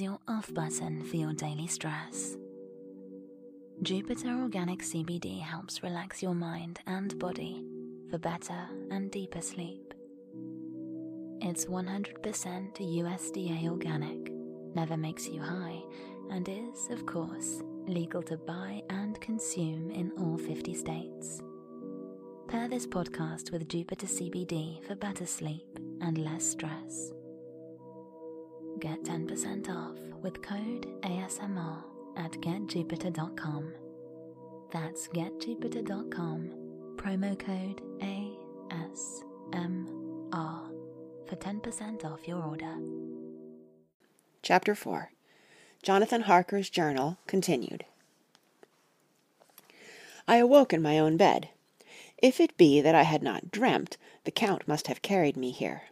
Your off button for your daily stress. Jupiter Organic CBD helps relax your mind and body for better and deeper sleep. It's 100% USDA organic, never makes you high, and is, of course, legal to buy and consume in all 50 states. Pair this podcast with Jupiter CBD for better sleep and less stress. Get 10% off with code ASMR at getjupiter.com. That's getjupiter.com, promo code ASMR for 10% off your order. Chapter 4 Jonathan Harker's Journal continued. I awoke in my own bed. If it be that I had not dreamt, the Count must have carried me here.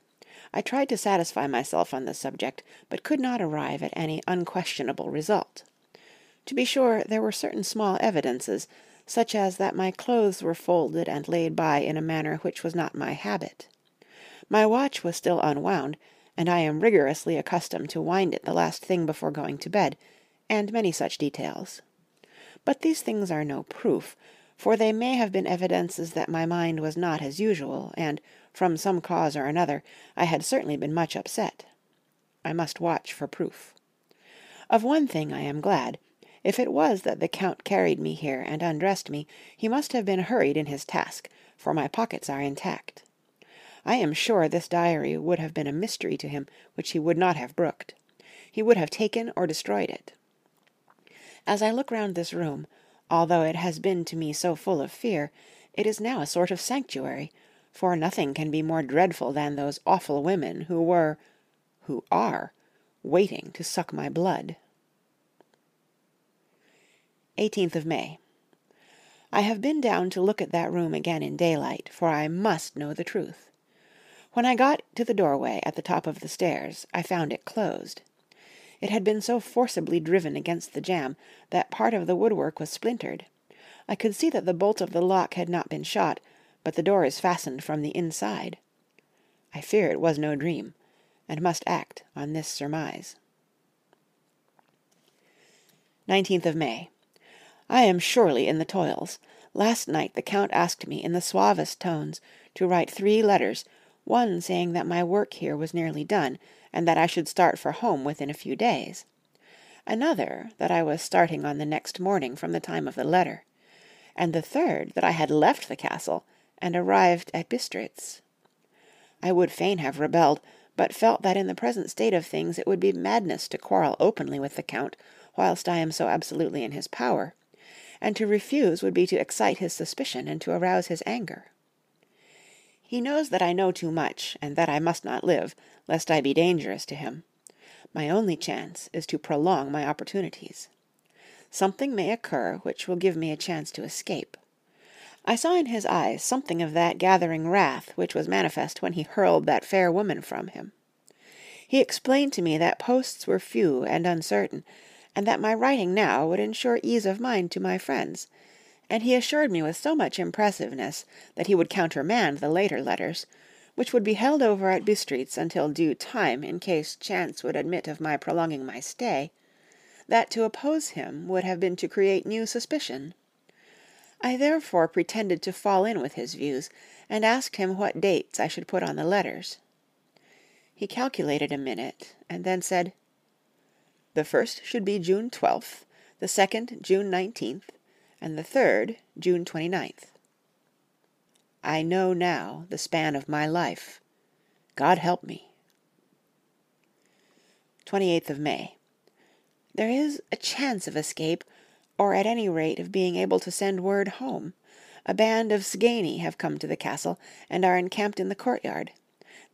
I tried to satisfy myself on the subject, but could not arrive at any unquestionable result. To be sure, there were certain small evidences, such as that my clothes were folded and laid by in a manner which was not my habit. My watch was still unwound, and I am rigorously accustomed to wind it the last thing before going to bed, and many such details. But these things are no proof, for they may have been evidences that my mind was not as usual, and, from some cause or another, I had certainly been much upset. I must watch for proof. Of one thing I am glad. If it was that the Count carried me here and undressed me, he must have been hurried in his task, for my pockets are intact. I am sure this diary would have been a mystery to him which he would not have brooked. He would have taken or destroyed it. As I look round this room, although it has been to me so full of fear, it is now a sort of sanctuary, for nothing can be more dreadful than those awful women who were, who are, waiting to suck my blood. 18th of May. I have been down to look at that room again in daylight, for I must know the truth. When I got to the doorway at the top of the stairs, I found it closed. It had been so forcibly driven against the jamb that part of the woodwork was splintered. I could see that the bolt of the lock had not been shot, but the door is fastened from the inside. I fear it was no dream, and must act on this surmise. 19th of May. I am surely in the toils. Last night the Count asked me in the suavest tones to write three letters one saying that my work here was nearly done, and that I should start for home within a few days; another that I was starting on the next morning from the time of the letter; and the third that I had left the castle, and arrived at Bistritz. I would fain have rebelled, but felt that in the present state of things it would be madness to quarrel openly with the Count whilst I am so absolutely in his power, and to refuse would be to excite his suspicion and to arouse his anger. He knows that I know too much, and that I must not live, lest I be dangerous to him. My only chance is to prolong my opportunities. Something may occur which will give me a chance to escape. I saw in his eyes something of that gathering wrath which was manifest when he hurled that fair woman from him. He explained to me that posts were few and uncertain, and that my writing now would ensure ease of mind to my friends and he assured me with so much impressiveness that he would countermand the later letters, which would be held over at Bistritz until due time in case chance would admit of my prolonging my stay, that to oppose him would have been to create new suspicion. I therefore pretended to fall in with his views, and asked him what dates I should put on the letters. He calculated a minute, and then said, "The first should be June 12th, the second June 19th, and the third June 29th. I know now the span of my life. God help me. 28th of May. There is a chance of escape, or at any rate of being able to send word home. A band of Szgany have come to the castle, and are encamped in the courtyard.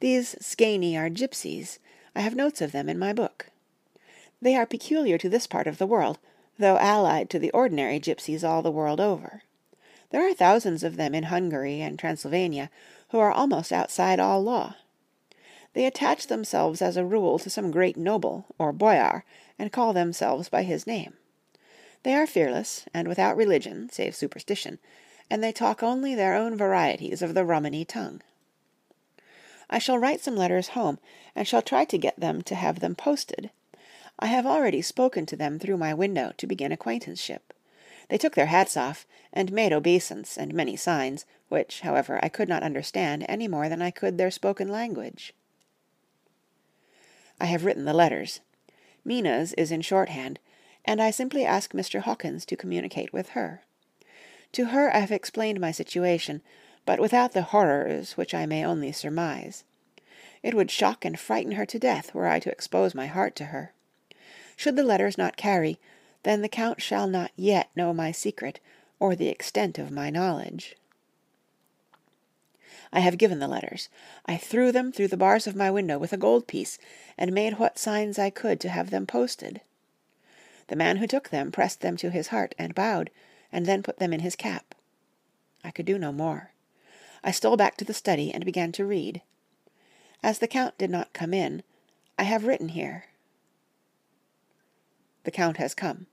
These Szgany are gipsies. I have notes of them in my book. They are peculiar to this part of the world, though allied to the ordinary gipsies all the world over. There are thousands of them in Hungary and Transylvania who are almost outside all law. They attach themselves as a rule to some great noble or boyar, and call themselves by his name. They are fearless, and without religion, save superstition, and they talk only their own varieties of the Romany tongue. I shall write some letters home, and shall try to get them to have them posted. I have already spoken to them through my window to begin acquaintanceship. They took their hats off, and made obeisance and many signs, which, however, I could not understand any more than I could their spoken language. I have written the letters. Mina's is in shorthand, and I simply ask Mr. Hawkins to communicate with her. To her I have explained my situation, but without the horrors which I may only surmise. It would shock and frighten her to death were I to expose my heart to her. Should the letters not carry, then the Count shall not yet know my secret, or the extent of my knowledge. I have given the letters. I threw them through the bars of my window with a gold piece, and made what signs I could to have them posted. The man who took them pressed them to his heart and bowed, and then put them in his cap. I could do no more. I stole back to the study and began to read. As the Count did not come in, I have written here. The Count has come.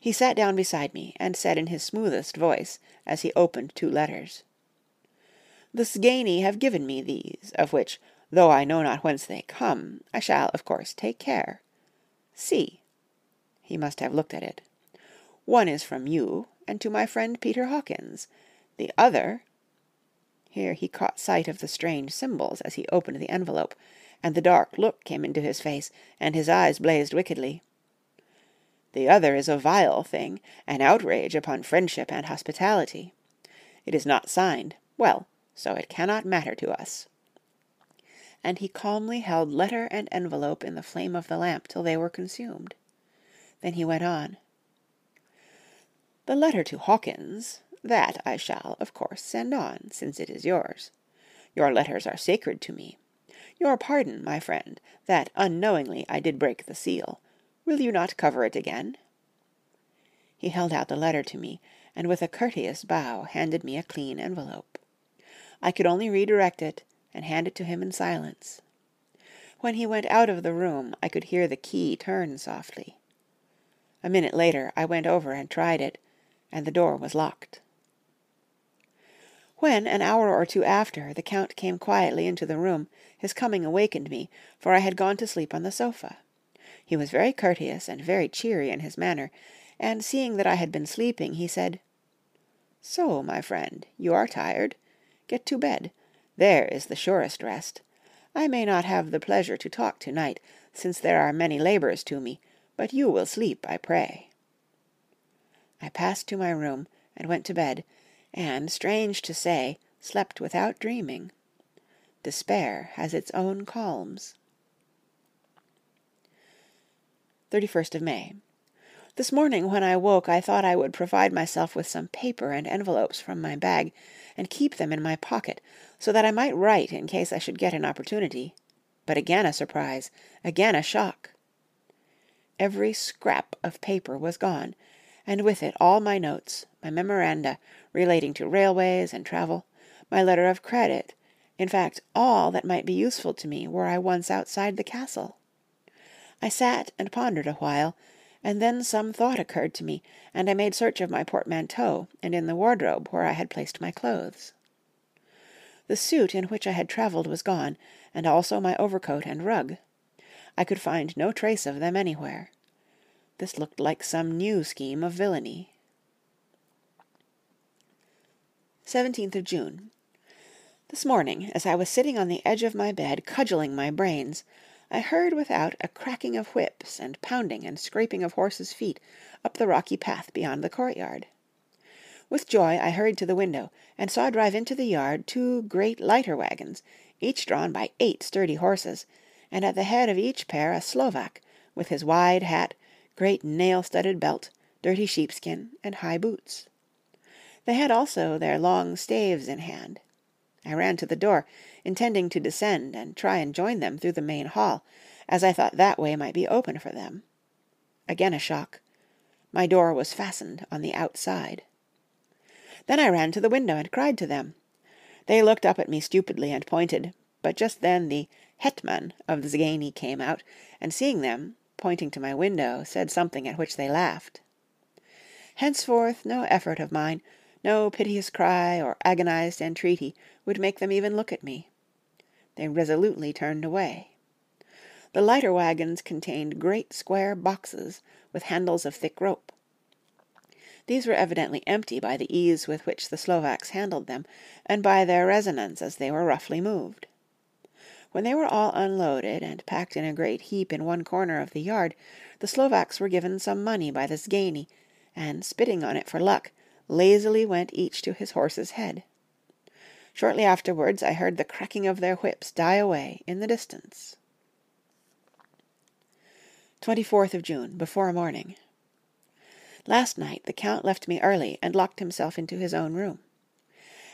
He sat down beside me, and said in his smoothest voice, as he opened two letters, The Szgany have given me these, of which, though I know not whence they come, I shall, of course, take care. See. He must have looked at it. One is from you, and to my friend Peter Hawkins. The other here he caught sight of the strange symbols as he opened the envelope, and the dark look came into his face, and his eyes blazed wickedly. The other is a vile thing, an outrage upon friendship and hospitality. It is not signed. Well, so it cannot matter to us. And he calmly held letter and envelope in the flame of the lamp till they were consumed. Then he went on. The letter to Hawkins, that I shall, of course, send on, since it is yours. Your letters are sacred to me. Your pardon, my friend, that unknowingly I did break the seal. Will you not cover it again? He held out the letter to me, and with a courteous bow handed me a clean envelope. I could only redirect it and hand it to him in silence. When he went out of the room I could hear the key turn softly. A minute later I went over and tried it, and the door was locked. When, an hour or two after, the Count came quietly into the room, his coming awakened me, for I had gone to sleep on the sofa. He was very courteous and very cheery in his manner, and seeing that I had been sleeping, he said, So, my friend, you are tired? Get to bed. There is the surest rest. I may not have the pleasure to talk to-night, since there are many labours to me, but you will sleep, I pray. I passed to my room, and went to bed, and, strange to say, slept without dreaming. Despair has its own calms. 31st of May. This morning when I woke I thought I would provide myself with some paper and envelopes from my bag, and keep them in my pocket, so that I might write in case I should get an opportunity. But again a surprise, again a shock. Every scrap of paper was gone, and with it all my notes, my memoranda relating to railways and travel, my letter of credit, in fact all that might be useful to me were I once outside the castle. I sat and pondered a while, and then some thought occurred to me, and I made search of my portmanteau and in the wardrobe where I had placed my clothes. The suit in which I had travelled was gone, and also my overcoat and rug. I could find no trace of them anywhere. This looked like some new scheme of villainy. 17th of June. This morning, as I was sitting on the edge of my bed cudgelling my brains, I heard without a cracking of whips and pounding and scraping of horses' feet up the rocky path beyond the courtyard. With joy I hurried to the window, and saw drive into the yard two great lighter wagons, each drawn by eight sturdy horses, and at the head of each pair a Slovak, with his wide hat, great nail-studded belt, dirty sheepskin, and high boots. They had also their long staves in hand. I ran to the door, intending to descend and try and join them through the main hall, as I thought that way might be open for them. Again a shock. My door was fastened on the outside. Then I ran to the window and cried to them. They looked up at me stupidly and pointed, but just then the hetman of the Szgany came out, and seeing them, pointing to my window, said something at which they laughed. Henceforth no effort of mine, no piteous cry or agonized entreaty would make them even look at me. they resolutely turned away. The lighter wagons contained great square boxes with handles of thick rope. These were evidently empty by the ease with which the Slovaks handled them, and by their resonance as they were roughly moved. When they were all unloaded and packed in a great heap in one corner of the yard, the Slovaks were given some money by the Szgany, and spitting on it for luck, lazily went each to his horse's head. Shortly afterwards I heard the cracking of their whips die away in the distance. 24th of June, before morning. Last night the Count left me early and locked himself into his own room.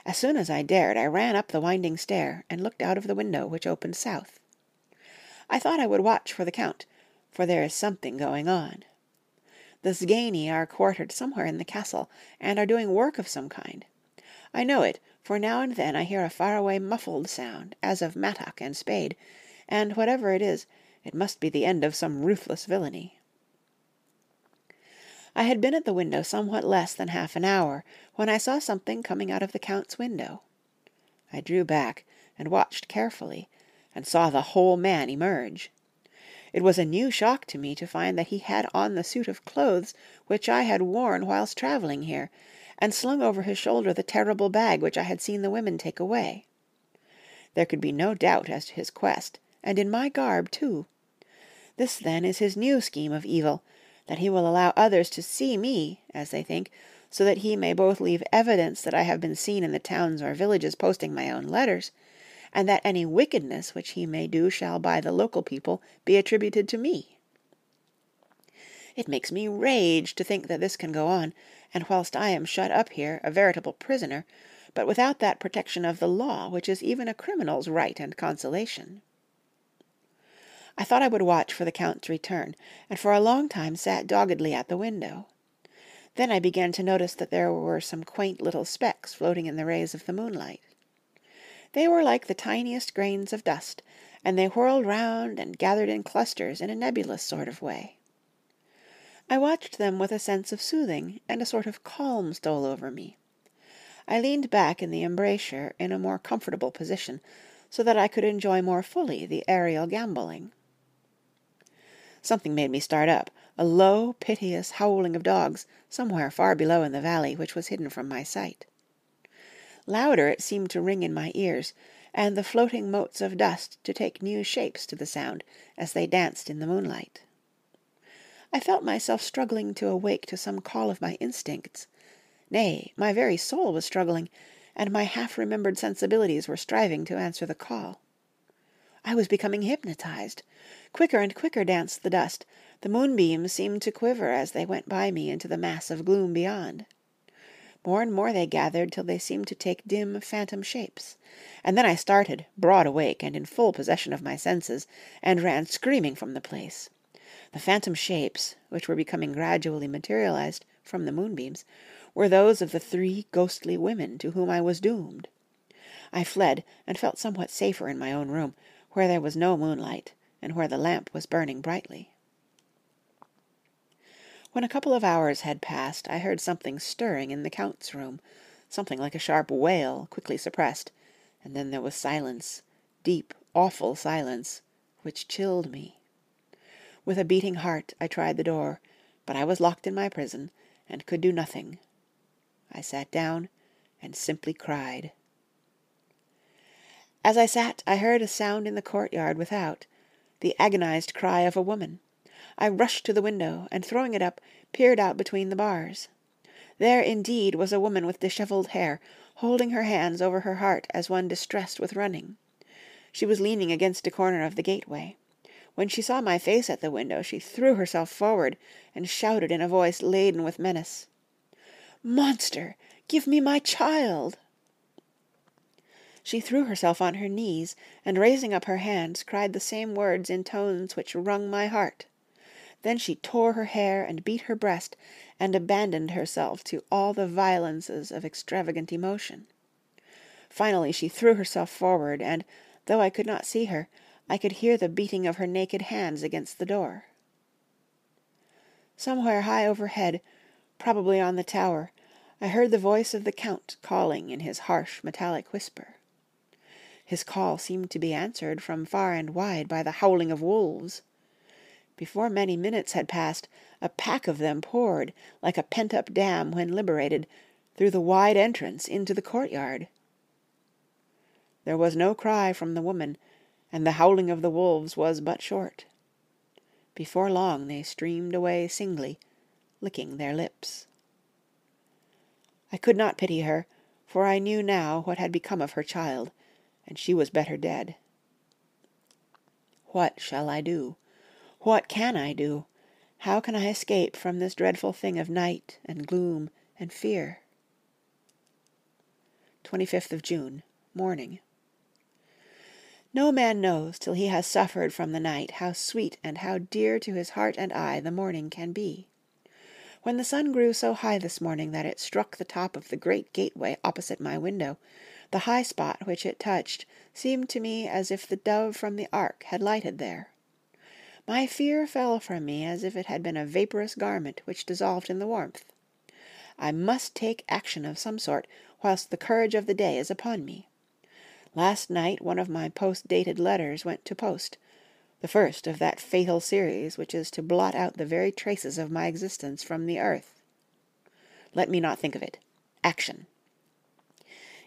As soon as I dared I ran up the winding stair and looked out of the window which opened south. I thought I would watch for the Count, for there is something going on. The Szgany are quartered somewhere in the castle, and are doing work of some kind. I know it, for now and then I hear a faraway muffled sound, as of mattock and spade, and whatever it is, it must be the end of some ruthless villainy. I had been at the window somewhat less than half an hour, when I saw something coming out of the Count's window. I drew back, and watched carefully, and saw the whole man emerge. It was a new shock to me to find that he had on the suit of clothes which I had worn whilst travelling here, and slung over his shoulder the terrible bag which I had seen the women take away. There could be no doubt as to his quest, and in my garb too. This, then, is his new scheme of evil, that he will allow others to see me, as they think, so that he may both leave evidence that I have been seen in the towns or villages posting my own letters, and that any wickedness which he may do shall by the local people be attributed to me. It makes me rage to think that this can go on, and whilst I am shut up here, a veritable prisoner, but without that protection of the law which is even a criminal's right and consolation. I thought I would watch for the Count's return, and for a long time sat doggedly at the window. Then I began to notice that there were some quaint little specks floating in the rays of the moonlight. They were like the tiniest grains of dust, and they whirled round and gathered in clusters in a nebulous sort of way. I watched them with a sense of soothing, and a sort of calm stole over me. I leaned back in the embrasure in a more comfortable position, so that I could enjoy more fully the aerial gambolling. Something made me start up, a low, piteous howling of dogs, somewhere far below in the valley, which was hidden from my sight. Louder it seemed to ring in my ears, and the floating motes of dust to take new shapes to the sound as they danced in the moonlight. I felt myself struggling to awake to some call of my instincts. Nay, my very soul was struggling, and my half remembered sensibilities were striving to answer the call. I was becoming hypnotized. Quicker and quicker danced the dust; the moonbeams seemed to quiver as they went by me into the mass of gloom beyond. More and more they gathered till they seemed to take dim, phantom shapes. And then I started, broad awake and in full possession of my senses, and ran screaming from the place. The phantom shapes, which were becoming gradually materialized from the moonbeams, were those of the three ghostly women to whom I was doomed. I fled, and felt somewhat safer in my own room where there was no moonlight, and where the lamp was burning brightly. When a couple of hours had passed, I heard something stirring in the Count's room, something like a sharp wail, quickly suppressed, and then there was silence, deep, awful silence, which chilled me. With a beating heart I tried the door, but I was locked in my prison, and could do nothing. I sat down and simply cried. As I sat I heard a sound in the courtyard without, the agonized cry of a woman. I rushed to the window, and throwing it up, peered out between the bars. There indeed was a woman with dishevelled hair, holding her hands over her heart as one distressed with running. She was leaning against a corner of the gateway. When she saw my face at the window, she threw herself forward, and shouted in a voice laden with menace: "Monster, give me my child!" She threw herself on her knees, and raising up her hands, cried the same words in tones which wrung my heart. Then she tore her hair and beat her breast, and abandoned herself to all the violences of extravagant emotion. Finally she threw herself forward, and, though I could not see her, I could hear the beating of her naked hands against the door. Somewhere high overhead, probably on the tower, I heard the voice of the Count calling in his harsh metallic whisper. His call seemed to be answered from far and wide by the howling of wolves. Before many minutes had passed, a pack of them poured, like a pent up dam when liberated, through the wide entrance into the courtyard. There was no cry from the woman, and the howling of the wolves was but short. Before long they streamed away singly, licking their lips. I could not pity her, for I knew now what had become of her child, and she was better dead. What shall I do? What can I do? How can I escape from this dreadful thing of night and gloom and fear? 25th of June, morning. No man knows till he has suffered from the night how sweet and how dear to his heart and eye the morning can be. When the sun grew so high this morning that it struck the top of the great gateway opposite my window, the high spot which it touched seemed to me as if the dove from the ark had lighted there. My fear fell from me as if it had been a vaporous garment which dissolved in the warmth. I must take action of some sort whilst the courage of the day is upon me. Last night one of my post dated letters went to post, the first of that fatal series which is to blot out the very traces of my existence from the earth. Let me not think of it. Action.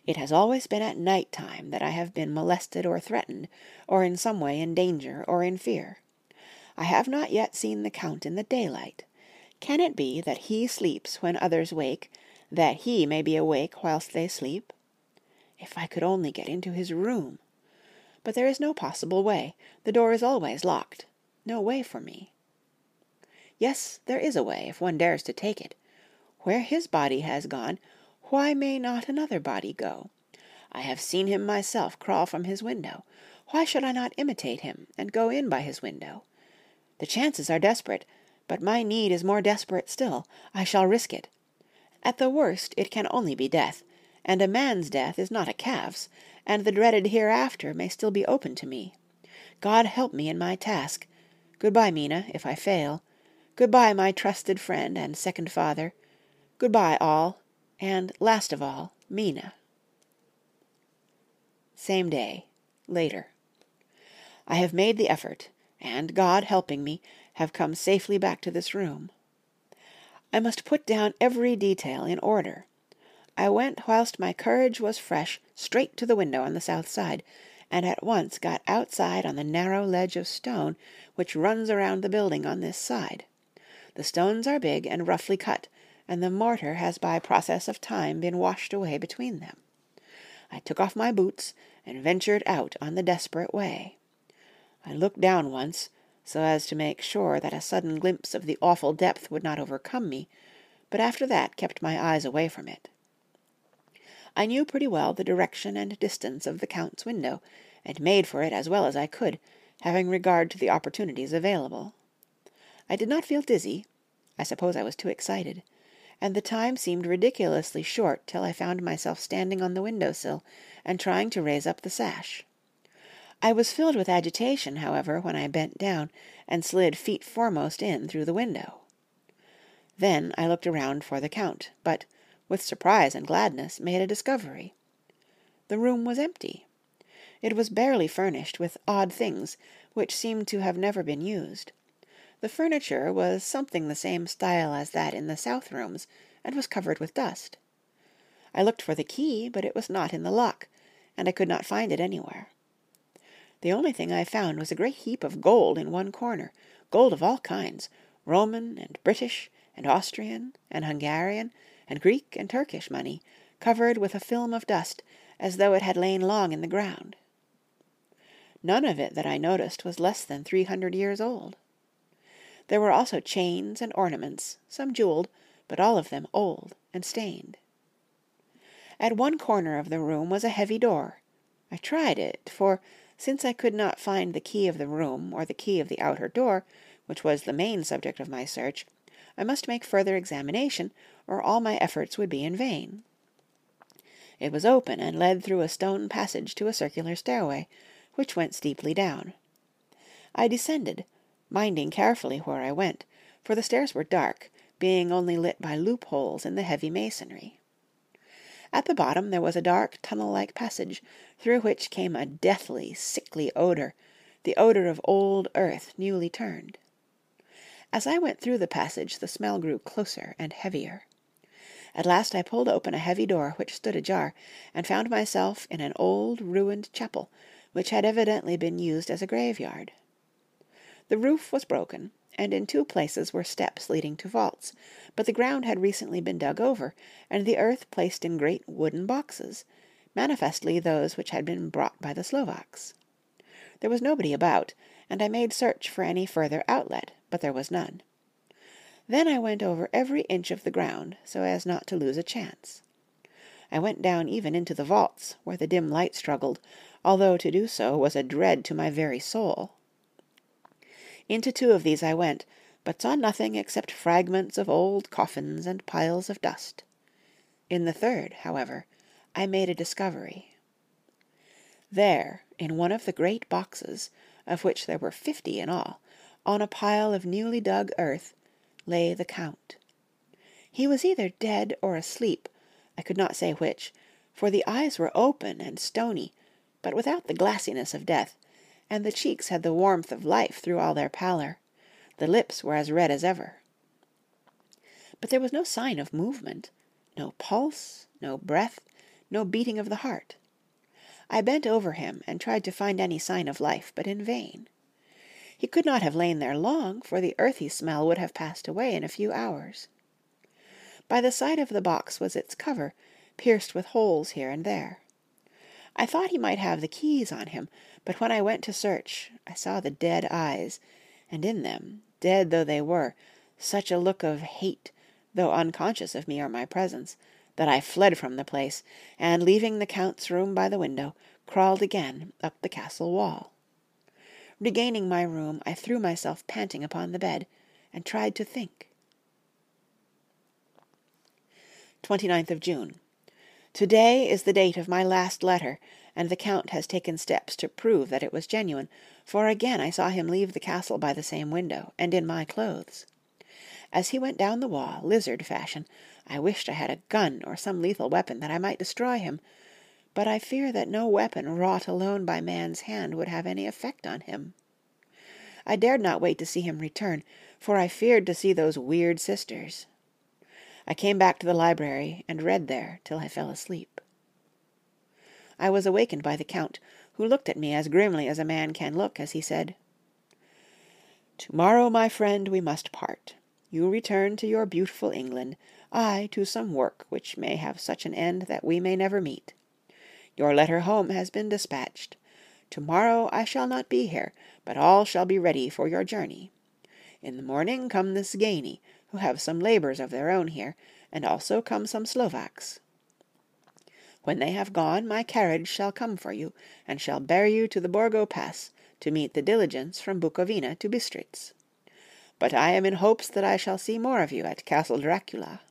It has always been at night time that I have been molested or threatened, or in some way in danger or in fear. I have not yet seen the Count in the daylight. Can it be that he sleeps when others wake, that he may be awake whilst they sleep? If I could only get into his room! But there is no possible way. The door is always locked. No way for me. Yes, there is a way, if one dares to take it. Where his body has gone, why may not another body go? I have seen him myself crawl from his window. Why should I not imitate him, and go in by his window? The chances are desperate, but my need is more desperate still. I shall risk it. At the worst it can only be death, and a man's death is not a calf's, and the dreaded hereafter may still be open to me. God help me in my task. Good-bye, Mina, if I fail. Good-bye, my trusted friend and second father. Good-bye, all, and last of all, Mina. Same day, later. I have made the effort, and, God helping me, have come safely back to this room. I must put down every detail in order. I went whilst my courage was fresh straight to the window on the south side, and at once got outside on the narrow ledge of stone which runs around the building on this side. The stones are big and roughly cut, and the mortar has by process of time been washed away between them. I took off my boots and ventured out on the desperate way. I looked down once, so as to make sure that a sudden glimpse of the awful depth would not overcome me, but after that kept my eyes away from it. I knew pretty well the direction and distance of the Count's window, and made for it as well as I could, having regard to the opportunities available. I did not feel dizzy I suppose I was too excited and the time seemed ridiculously short till I found myself standing on the window sill and trying to raise up the sash. I was filled with agitation, however, when I bent down and slid feet foremost in through the window. Then I looked around for the Count, but with surprise and gladness, made a discovery. The room was empty. It was barely furnished with odd things which seemed to have never been used. The furniture was something the same style as that in the south rooms, and was covered with dust. I looked for the key, but it was not in the lock, and I could not find it anywhere. The only thing I found was a great heap of gold in one corner, gold of all kinds, Roman and British and Austrian and Hungarian and Greek and Turkish money, covered with a film of dust, as though it had lain long in the ground. None of it that I noticed was less than three hundred years old. There were also chains and ornaments, some jeweled, but all of them old and stained. At one corner of the room was a heavy door. I tried it, for, since I could not find the key of the room or the key of the outer door, which was the main subject of my search, I must make further examination, or all my efforts would be in vain. It was open, and led through a stone passage to a circular stairway, which went steeply down. I descended, minding carefully where I went, for the stairs were dark, being only lit by loopholes in the heavy masonry. At the bottom there was a dark tunnel like passage, through which came a deathly, sickly odour, the odour of old earth newly turned. As I went through the passage the smell grew closer and heavier. At last I pulled open a heavy door which stood ajar, and found myself in an old ruined chapel, which had evidently been used as a graveyard. The roof was broken, and in two places were steps leading to vaults, but the ground had recently been dug over, and the earth placed in great wooden boxes, manifestly those which had been brought by the Slovaks. There was nobody about, and I made search for any further outlet, but there was none. Then I went over every inch of the ground, so as not to lose a chance. I went down even into the vaults, where the dim light struggled, although to do so was a dread to my very soul. Into two of these I went, but saw nothing except fragments of old coffins and piles of dust. In the third, however, I made a discovery. There, in one of the great boxes, of which there were fifty in all, on a pile of newly dug earth, lay the Count. He was either dead or asleep, I could not say which, for the eyes were open and stony, but without the glassiness of death, and the cheeks had the warmth of life through all their pallor; the lips were as red as ever. But there was no sign of movement, no pulse, no breath, no beating of the heart. I bent over him and tried to find any sign of life, but in vain. He could not have lain there long, for the earthy smell would have passed away in a few hours. By the side of the box was its cover, pierced with holes here and there. I thought he might have the keys on him, but when I went to search, I saw the dead eyes, and in them, dead though they were, such a look of hate, though unconscious of me or my presence, that I fled from the place, and leaving the Count's room by the window, crawled again up the castle wall. Regaining my room, I threw myself panting upon the bed, and tried to think. 29th of June. To-day is the date of my last letter, and the Count has taken steps to prove that it was genuine, for again I saw him leave the castle by the same window, and in my clothes. As he went down the wall, lizard fashion, I wished I had a gun or some lethal weapon that I might destroy him but I fear that no weapon wrought alone by man's hand would have any effect on him. I dared not wait to see him return, for I feared to see those weird sisters. I came back to the library and read there till I fell asleep. I was awakened by the Count, who looked at me as grimly as a man can look as he said: "To morrow, my friend, we must part. You return to your beautiful England, I to some work which may have such an end that we may never meet. Your letter home has been despatched. To morrow I shall not be here, but all shall be ready for your journey. In the morning come the Szgany, who have some labours of their own here, and also come some Slovaks. When they have gone, my carriage shall come for you, and shall bear you to the Borgo Pass to meet the diligence from Bukovina to Bistritz. But I am in hopes that I shall see more of you at Castle Dracula.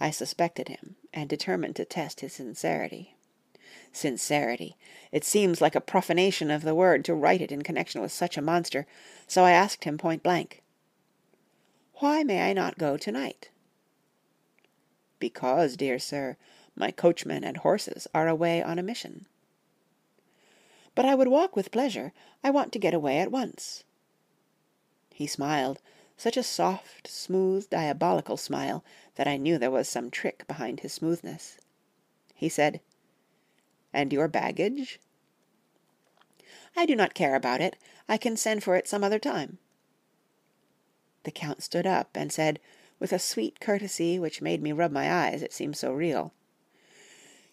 I suspected him, and determined to test his sincerity. Sincerity! It seems like a profanation of the word to write it in connection with such a monster, so I asked him point blank, "Why may I not go to night?" "Because, dear sir, my coachman and horses are away on a mission." "But I would walk with pleasure. I want to get away at once." He smiled, such a soft, smooth, diabolical smile that I knew there was some trick behind his smoothness. He said, "And your baggage?" "I do not care about it. I can send for it some other time." The Count stood up, and said, with a sweet courtesy which made me rub my eyes, it seemed so real,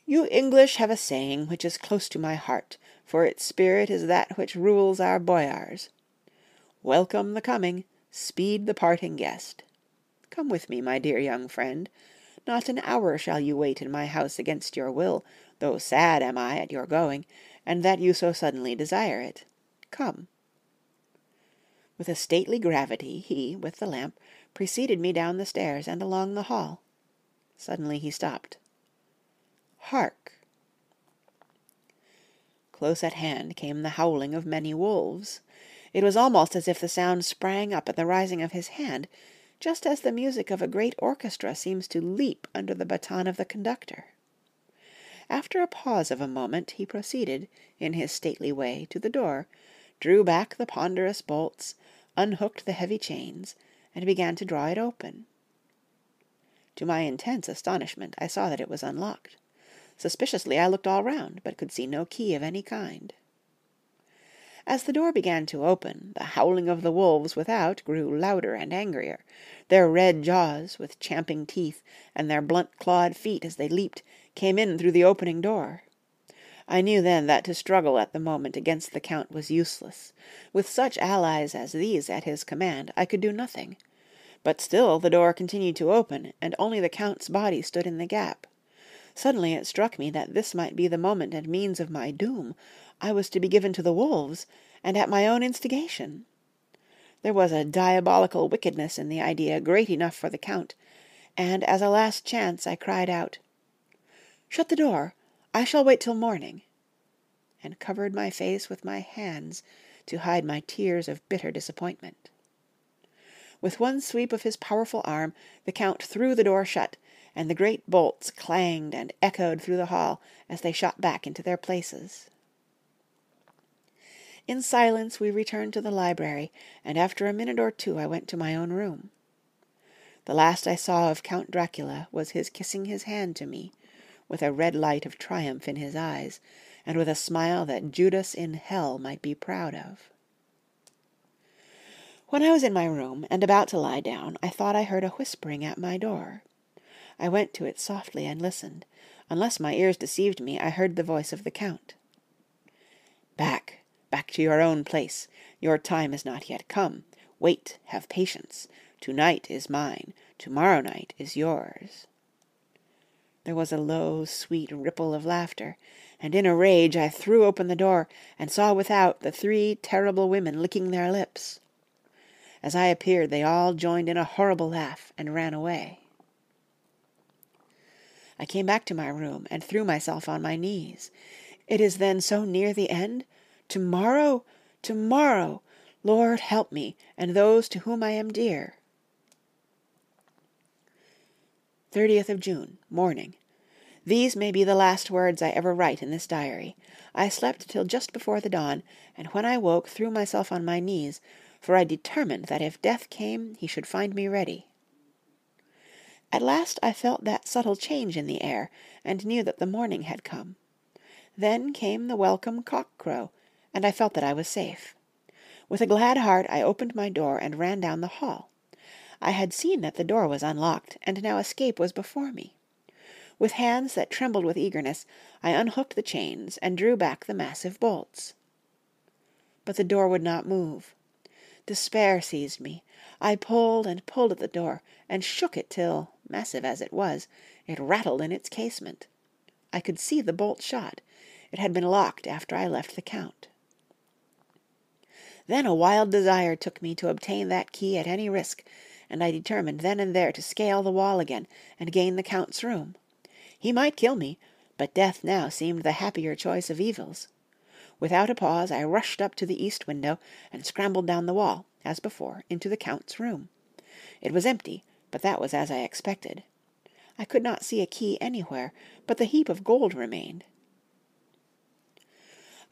"You English have a saying which is close to my heart, for its spirit is that which rules our boyars. Welcome the coming! Speed the parting guest. Come with me, my dear young friend. Not an hour shall you wait in my house against your will, though sad am I at your going, and that you so suddenly desire it. Come." With a stately gravity he, with the lamp, preceded me down the stairs and along the hall. Suddenly he stopped. Hark! Close at hand came the howling of many wolves. It was almost as if the sound sprang up at the rising of his hand, just as the music of a great orchestra seems to leap under the baton of the conductor. After a pause of a moment, he proceeded, in his stately way, to the door, drew back the ponderous bolts, unhooked the heavy chains, and began to draw it open. To my intense astonishment, I saw that it was unlocked. Suspiciously I looked all round, but could see no key of any kind. As the door began to open, the howling of the wolves without grew louder and angrier; their red jaws, with champing teeth, and their blunt clawed feet as they leaped, came in through the opening door. I knew then that to struggle at the moment against the Count was useless; with such allies as these at his command I could do nothing. But still the door continued to open, and only the Count's body stood in the gap. Suddenly it struck me that this might be the moment and means of my doom; I was to be given to the wolves, and at my own instigation. There was a diabolical wickedness in the idea great enough for the Count, and as a last chance I cried out: "Shut the door! I shall wait till morning," and covered my face with my hands to hide my tears of bitter disappointment. With one sweep of his powerful arm the Count threw the door shut, and the great bolts clanged and echoed through the hall as they shot back into their places. In silence we returned to the library, and after a minute or two I went to my own room. The last I saw of Count Dracula was his kissing his hand to me, with a red light of triumph in his eyes, and with a smile that Judas in hell might be proud of. When I was in my room, and about to lie down, I thought I heard a whispering at my door. I went to it softly and listened. Unless my ears deceived me, I heard the voice of the Count. "Back, back to your own place. Your time is not yet come. Wait, have patience. To night is mine, to morrow night is yours." There was a low, sweet ripple of laughter, and in a rage I threw open the door, and saw without the three terrible women licking their lips. As I appeared they all joined in a horrible laugh and ran away. I came back to my room and threw myself on my knees. It is then so near the end? To morrow! To morrow! Lord, help me, and those to whom I am dear. 30th of June, morning. These may be the last words I ever write in this diary. I slept till just before the dawn, and when I woke threw myself on my knees for I determined that if death came he should find me ready. At last I felt that subtle change in the air, and knew that the morning had come. Then came the welcome cock crow, and I felt that I was safe. With a glad heart I opened my door and ran down the hall. I had seen that the door was unlocked, and now escape was before me. With hands that trembled with eagerness, I unhooked the chains and drew back the massive bolts. But the door would not move. Despair seized me. I pulled and pulled at the door, and shook it till, massive as it was, it rattled in its casement. I could see the bolt shot; it had been locked after I left the Count. Then a wild desire took me to obtain that key at any risk, and I determined then and there to scale the wall again, and gain the Count's room. He might kill me, but death now seemed the happier choice of evils. Without a pause I rushed up to the east window, and scrambled down the wall, as before, into the Count's room. It was empty, but that was as I expected. I could not see a key anywhere, but the heap of gold remained.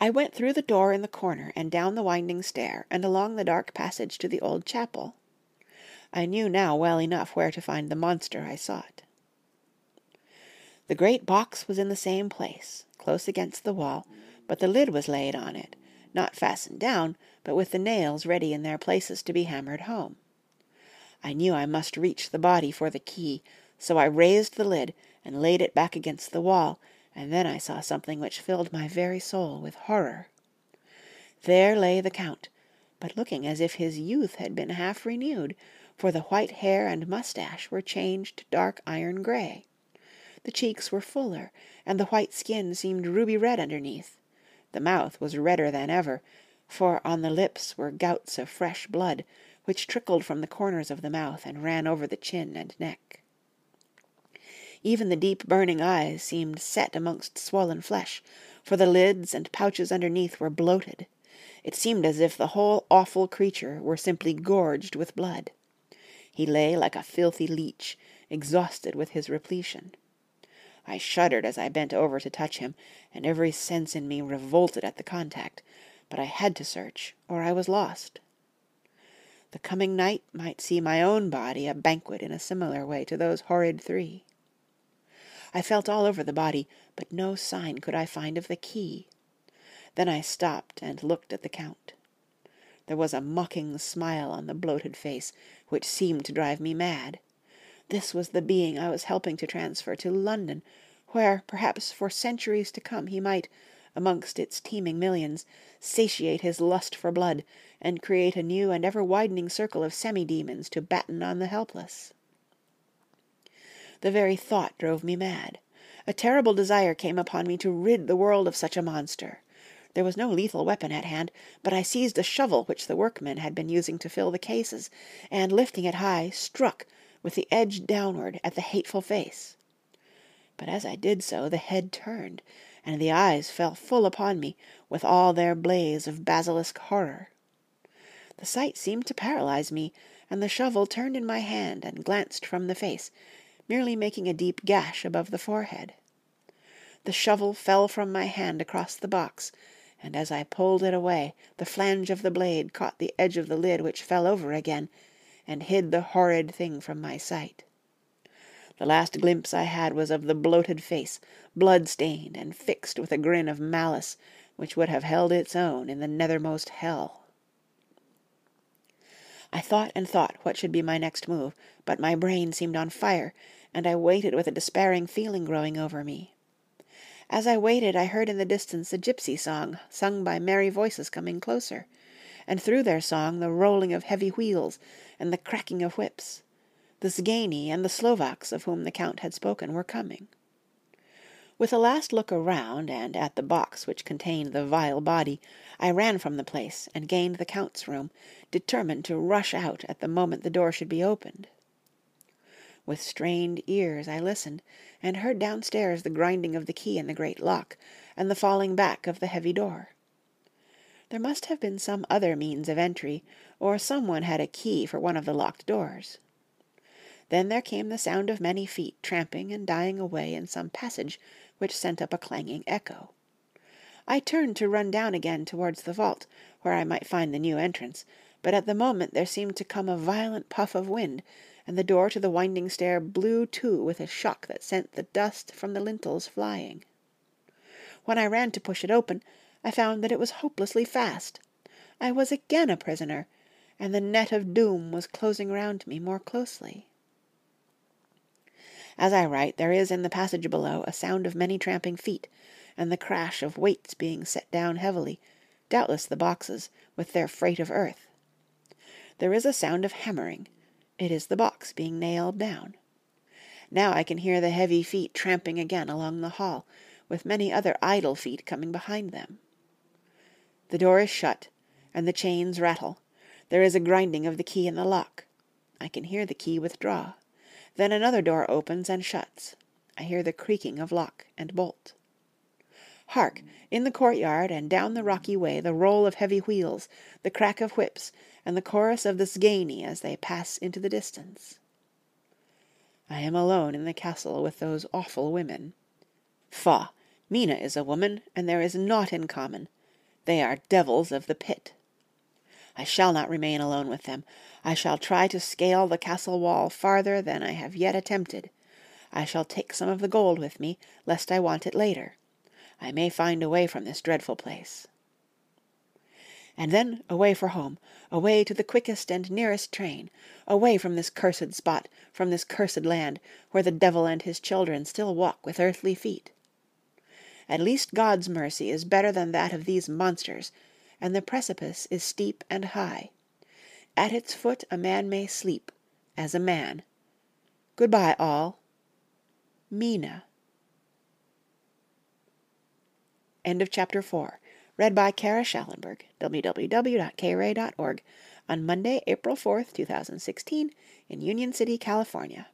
I went through the door in the corner and down the winding stair and along the dark passage to the old chapel. I knew now well enough where to find the monster I sought. The great box was in the same place, close against the wall, but the lid was laid on it, not fastened down, but with the nails ready in their places to be hammered home. I knew I must reach the body for the key, so I raised the lid and laid it back against the wall, and then I saw something which filled my very soul with horror. There lay the Count, but looking as if his youth had been half renewed, for the white hair and moustache were changed to dark iron gray. The cheeks were fuller, and the white skin seemed ruby red underneath. The mouth was redder than ever, for on the lips were gouts of fresh blood, which trickled from the corners of the mouth and ran over the chin and neck. Even the deep burning eyes seemed set amongst swollen flesh, for the lids and pouches underneath were bloated. It seemed as if the whole awful creature were simply gorged with blood. He lay like a filthy leech, exhausted with his repletion. I shuddered as I bent over to touch him, and every sense in me revolted at the contact, but I had to search, or I was lost. The coming night might see my own body a banquet in a similar way to those horrid three. I felt all over the body, but no sign could I find of the key. Then I stopped and looked at the Count. There was a mocking smile on the bloated face, which seemed to drive me mad. This was the being I was helping to transfer to London, where, perhaps for centuries to come, he might, amongst its teeming millions, satiate his lust for blood, and create a new and ever widening circle of semi demons to batten on the helpless. The very thought drove me mad. A terrible desire came upon me to rid the world of such a monster. There was no lethal weapon at hand, but I seized a shovel which the workmen had been using to fill the cases, and lifting it high, struck, with the edge downward, at the hateful face. But as I did so, the head turned, and the eyes fell full upon me, with all their blaze of basilisk horror. The sight seemed to paralyze me, and the shovel turned in my hand and glanced from the face, merely making a deep gash above the forehead. The shovel fell from my hand across the box, and as I pulled it away the flange of the blade caught the edge of the lid which fell over again, and hid the horrid thing from my sight. The last glimpse I had was of the bloated face, blood stained and fixed with a grin of malice which would have held its own in the nethermost hell. I thought and thought what should be my next move, but my brain seemed on fire, and I waited with a despairing feeling growing over me. As I waited I heard in the distance a gipsy song sung by merry voices coming closer, and through their song the rolling of heavy wheels and the cracking of whips. The Szgany and the Slovaks of whom the Count had spoken were coming. With a last look around and at the box which contained the vile body, I ran from the place and gained the Count's room, determined to rush out at the moment the door should be opened. With strained ears I listened, and heard downstairs the grinding of the key in the great lock, and the falling back of the heavy door. There must have been some other means of entry, or some one had a key for one of the locked doors. Then there came the sound of many feet tramping and dying away in some passage which sent up a clanging echo. I turned to run down again towards the vault, where I might find the new entrance, but at the moment there seemed to come a violent puff of wind, and the door to the winding stair blew to with a shock that sent the dust from the lintels flying. When I ran to push it open, I found that it was hopelessly fast. I was again a prisoner, and the net of doom was closing round me more closely. As I write, there is in the passage below a sound of many tramping feet, and the crash of weights being set down heavily, doubtless the boxes, with their freight of earth. There is a sound of hammering, it is the box being nailed down. Now I can hear the heavy feet tramping again along the hall, with many other idle feet coming behind them. The door is shut, and the chains rattle. There is a grinding of the key in the lock. I can hear the key withdraw. Then another door opens and shuts. I hear the creaking of lock and bolt. Hark! In the courtyard and down the rocky way the roll of heavy wheels, the crack of whips, and the chorus of the Szgany as they pass into the distance. I am alone in the castle with those awful women. Faugh! Mina is a woman, and there is naught in common. They are devils of the pit. I shall not remain alone with them. I shall try to scale the castle wall farther than I have yet attempted. I shall take some of the gold with me, lest I want it later. I may find a way from this dreadful place and then away for home, away to the quickest and nearest train, away from this cursed spot, from this cursed land, where the devil and his children still walk with earthly feet. At least God's mercy is better than that of these monsters, and the precipice is steep and high. At its foot a man may sleep, as a man. Goodbye, all. Mina. End of chapter 4. Read by Kara Shallenberg, www.kray.org, on Monday, April 4th, 2016, in Union City, California.